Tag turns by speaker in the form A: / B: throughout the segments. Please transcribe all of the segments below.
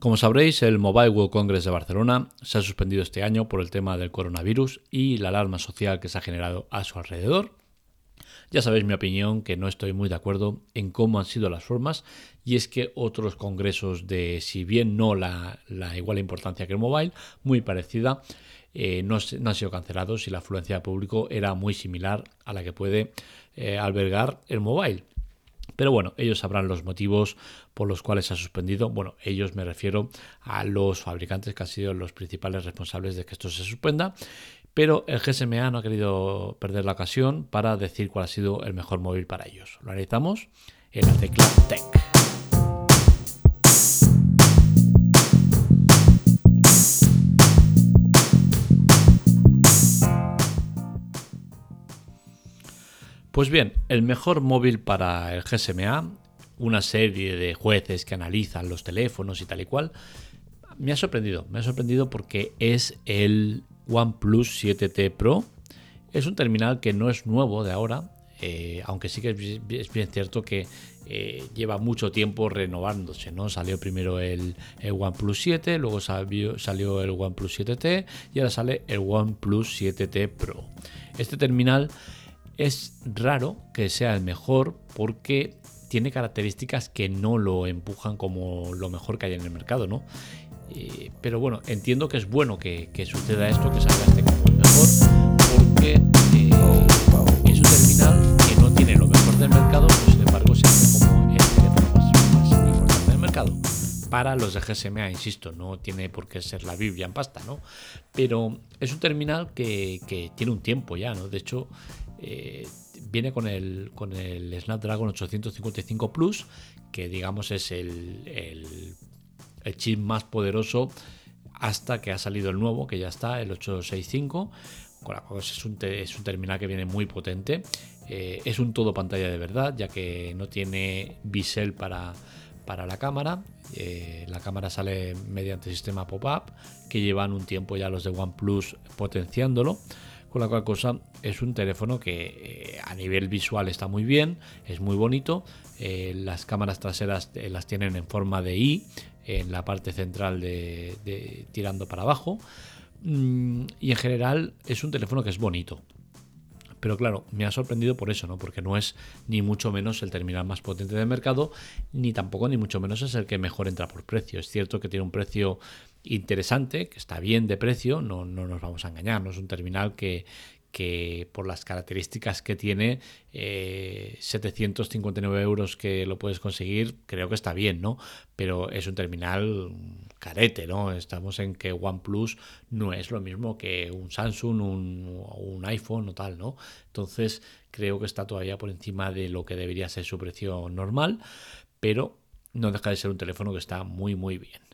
A: Como sabréis, el Mobile World Congress de Barcelona se ha suspendido este año por el tema del coronavirus y la alarma social que se ha generado a su alrededor. Ya sabéis mi opinión, que no estoy muy de acuerdo en cómo han sido las formas, y es que otros congresos de, si bien no la, igual importancia que el mobile, muy parecida, eh, no, han sido cancelados y la afluencia de público era muy similar a la que puede eh, albergar el mobile. Pero bueno, ellos sabrán los motivos por los cuales se ha suspendido. Bueno, ellos me refiero a los fabricantes que han sido los principales responsables de que esto se suspenda. Pero el GSMA no ha querido perder la ocasión para decir cuál ha sido el mejor móvil para ellos. Lo analizamos en la tecla. Pues bien, el mejor móvil para el GSMA, una serie de jueces que analizan los teléfonos y tal y cual, me ha sorprendido. Me ha sorprendido porque es el OnePlus 7T Pro. Es un terminal que no es nuevo de ahora, eh, aunque sí que es bien cierto que eh, lleva mucho tiempo renovándose, ¿no? Salió primero el, OnePlus 7, luego salió, salió el OnePlus 7T y ahora sale el OnePlus 7T Pro. Este terminal es raro que sea el mejor porque tiene características que no lo empujan como lo mejor que hay en el mercado, ¿no? Eh, pero bueno, entiendo que es bueno que, suceda esto, que salga este como el mejor, porque eh, es un terminal que no tiene lo mejor del mercado, pero sin embargo se hace como el teléfono más, importante del mercado. Para los de GSMA, insisto, no tiene por qué ser la Biblia en pasta, ¿no? Pero es un terminal que, que tiene un tiempo ya, ¿no? De hecho, eh, viene con el, con el Snapdragon 855 Plus, que digamos es el, el, chip más poderoso hasta que ha salido el nuevo, que ya está, el 865. Con la cual es un, es un terminal que viene muy potente. Eh, es un todo pantalla de verdad, ya que no tiene bisel para, para la cámara. Eh, la cámara sale mediante sistema pop-up, que llevan un tiempo ya los de OnePlus potenciándolo. Con la cual cosa es un teléfono que eh, a nivel visual está muy bien, es muy bonito. Eh, las cámaras traseras eh, las tienen en forma de I en la parte central de, tirando para abajo. Mm, y en general es un teléfono que es bonito. Pero claro, me ha sorprendido por eso, ¿no? Porque no es ni mucho menos el terminal más potente del mercado, ni tampoco ni mucho menos es el que mejor entra por precio. Es cierto que tiene un precio interesante, que está bien de precio, no, no nos vamos a engañar, no es un terminal que, que por las características que tiene, 759 eh, euros que lo puedes conseguir, creo que está bien, ¿no? Pero es un terminal carete, ¿no? Estamos en que OnePlus no es lo mismo que un Samsung, un, un iPhone o tal, ¿no? Entonces creo que está todavía por encima de lo que debería ser su precio normal, pero no deja de ser un teléfono que está muy, muy bien.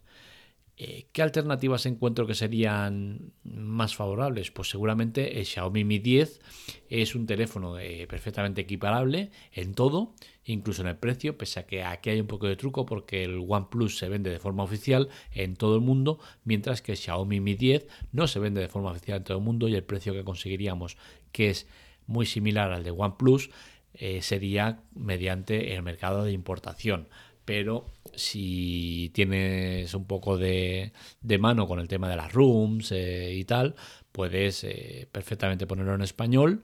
A: Eh, ¿Qué alternativas encuentro que serían más favorables? Pues seguramente el Xiaomi Mi 10 es un teléfono eh, perfectamente equiparable en todo, incluso en el precio, pese a que aquí hay un poco de truco porque el OnePlus se vende de forma oficial en todo el mundo, mientras que el Xiaomi Mi 10 no se vende de forma oficial en todo el mundo y el precio que conseguiríamos, que es muy similar al de OnePlus, eh, sería mediante el mercado de importación pero si tienes un poco de, mano con el tema de las rooms eh, y tal, puedes eh, perfectamente ponerlo en español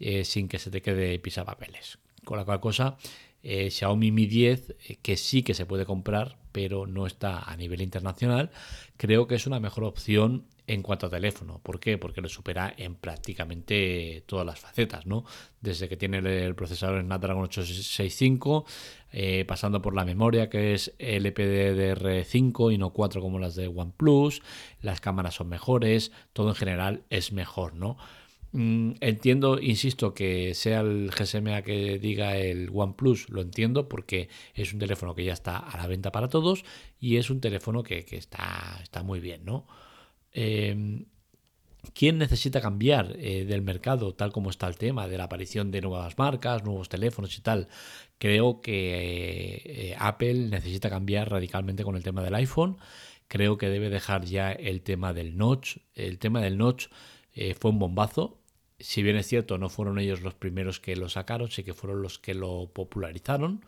A: eh, sin que se te quede pisapapeles. Con la cual cosa, Xiaomi Mi 10, que sí que se puede comprar, pero no está a nivel internacional, creo que es una mejor opción en cuanto a teléfono. ¿Por qué? Porque lo supera en prácticamente todas las facetas, ¿no? Desde que tiene el procesador Snapdragon 865, eh, pasando por la memoria que es LPDDR5 y no 4 como las de OnePlus, las cámaras son mejores, todo en general es mejor, ¿no? Mm, entiendo, insisto, que sea el GSMA que diga el OnePlus, lo entiendo porque es un teléfono que ya está a la venta para todos y es un teléfono que, está, está muy bien, ¿no? Em, ¿Quién necesita cambiar eh, del mercado tal como está el tema de la aparición de nuevas marcas, nuevos teléfonos y tal? Creo que eh, Apple necesita cambiar radicalmente con el tema del iPhone. Creo que debe dejar ya el tema del notch. El tema del notch eh, fue un bombazo. Si bien es cierto, no fueron ellos los primeros que lo sacaron, sí que fueron los que lo popularizaron.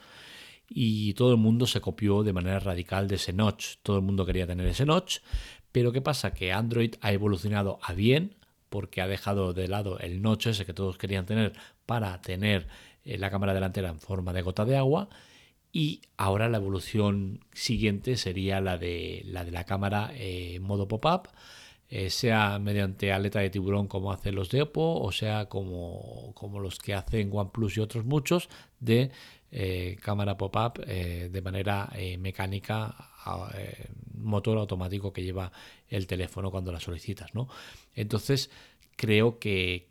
A: y todo el mundo se copió de manera radical de ese notch. Todo el mundo quería tener ese notch, pero ¿qué pasa? Que Android ha evolucionado a bien porque ha dejado de lado el notch ese que todos querían tener para tener eh, la cámara delantera en forma de gota de agua y ahora la evolución siguiente sería la de la, de la cámara en modo pop-up eh, sea mediante aleta de tiburón como hacen los de Oppo o sea como, como los que hacen OnePlus y otros muchos de eh, cámara pop-up eh, de manera mecánica, motor automático que lleva el teléfono cuando la solicitas. ¿no? Entonces creo que,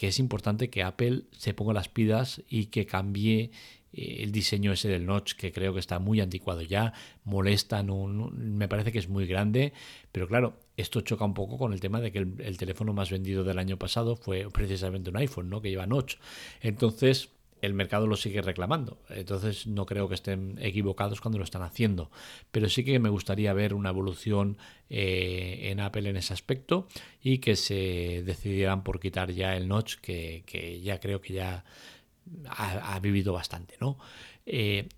A: es importante que Apple se ponga las pidas y que cambie el diseño ese del notch que creo que está muy anticuado ya, molesta, no, me parece que es muy grande, pero claro, esto choca un poco con el tema de que el, teléfono más vendido del año pasado fue precisamente un iPhone, ¿no? Que lleva notch. Entonces, el mercado lo sigue reclamando. Entonces no creo que estén equivocados cuando lo están haciendo. Pero sí que me gustaría ver una evolución eh, en Apple en ese aspecto y que se decidieran por quitar ya el notch, que, ya creo que ya ha, vivido bastante. ¿no? Eh,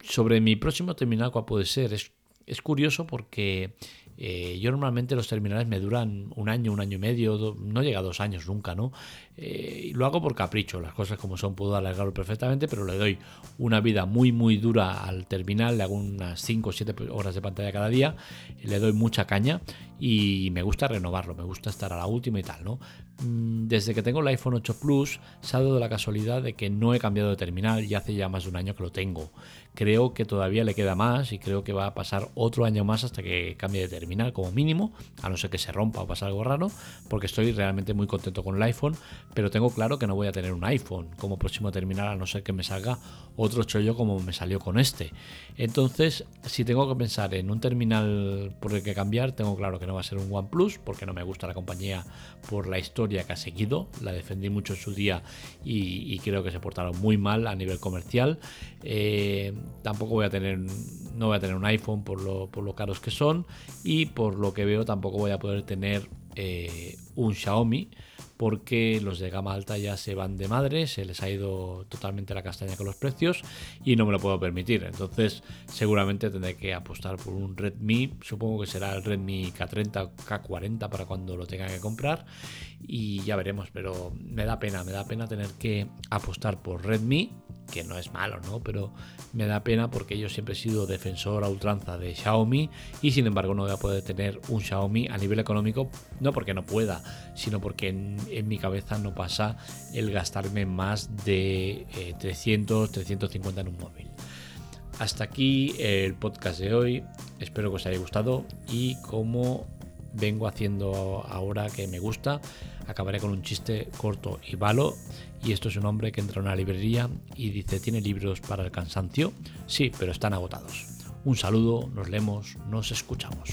A: sobre mi próximo terminal, ¿cuál puede ser? Es, es curioso porque eh, yo normalmente los terminales me duran un año, un año y medio, no llega a dos años nunca, ¿no? Eh, lo hago por capricho, las cosas como son puedo alargarlo perfectamente, pero le doy una vida muy, muy dura al terminal, le hago unas 5 o 7 horas de pantalla cada día, le doy mucha caña y me gusta renovarlo, me gusta estar a la última y tal, ¿no? Mm, desde que tengo el iPhone 8 Plus, se ha dado la casualidad de que no he cambiado de terminal y hace ya más de un año que lo tengo. Creo que todavía le queda más y creo que va a pasar otro año más hasta que cambie de terminal como mínimo, a no ser que se rompa o pase algo raro, porque estoy realmente muy contento con el iPhone, pero tengo claro que no voy a tener un iPhone como próximo terminal a no ser que me salga otro chollo como me salió con este. Entonces, si tengo que pensar en un terminal por el que cambiar, tengo claro que no va a ser un OnePlus, porque no me gusta la compañía por la historia que ha seguido, la defendí mucho en su día y, creo que se portaron muy mal a nivel comercial. Eh, tampoco voy a tener, no voy a tener un iPhone por lo, por lo caros que son y por lo que veo tampoco voy a poder tener eh, un Xiaomi porque los de gama alta ya se van de madre, se les ha ido totalmente la castaña con los precios y no me lo puedo permitir. Entonces seguramente tendré que apostar por un Redmi, supongo que será el Redmi K30 K40 para cuando lo tenga que comprar y ya veremos, pero me da pena, me da pena tener que apostar por Redmi que no es malo, ¿no? Pero me da pena porque yo siempre he sido defensor a ultranza de Xiaomi y sin embargo no voy a poder tener un Xiaomi a nivel económico, no porque no pueda, sino porque en, mi cabeza no pasa el gastarme más de 300, eh, 350 en un móvil. Hasta aquí el podcast de hoy, espero que os haya gustado y como vengo haciendo ahora que me gusta, acabaré con un chiste corto y balo y esto es un hombre que entra a una librería y dice, ¿tiene libros para el cansancio? Sí, pero están agotados. Un saludo, nos leemos, nos escuchamos.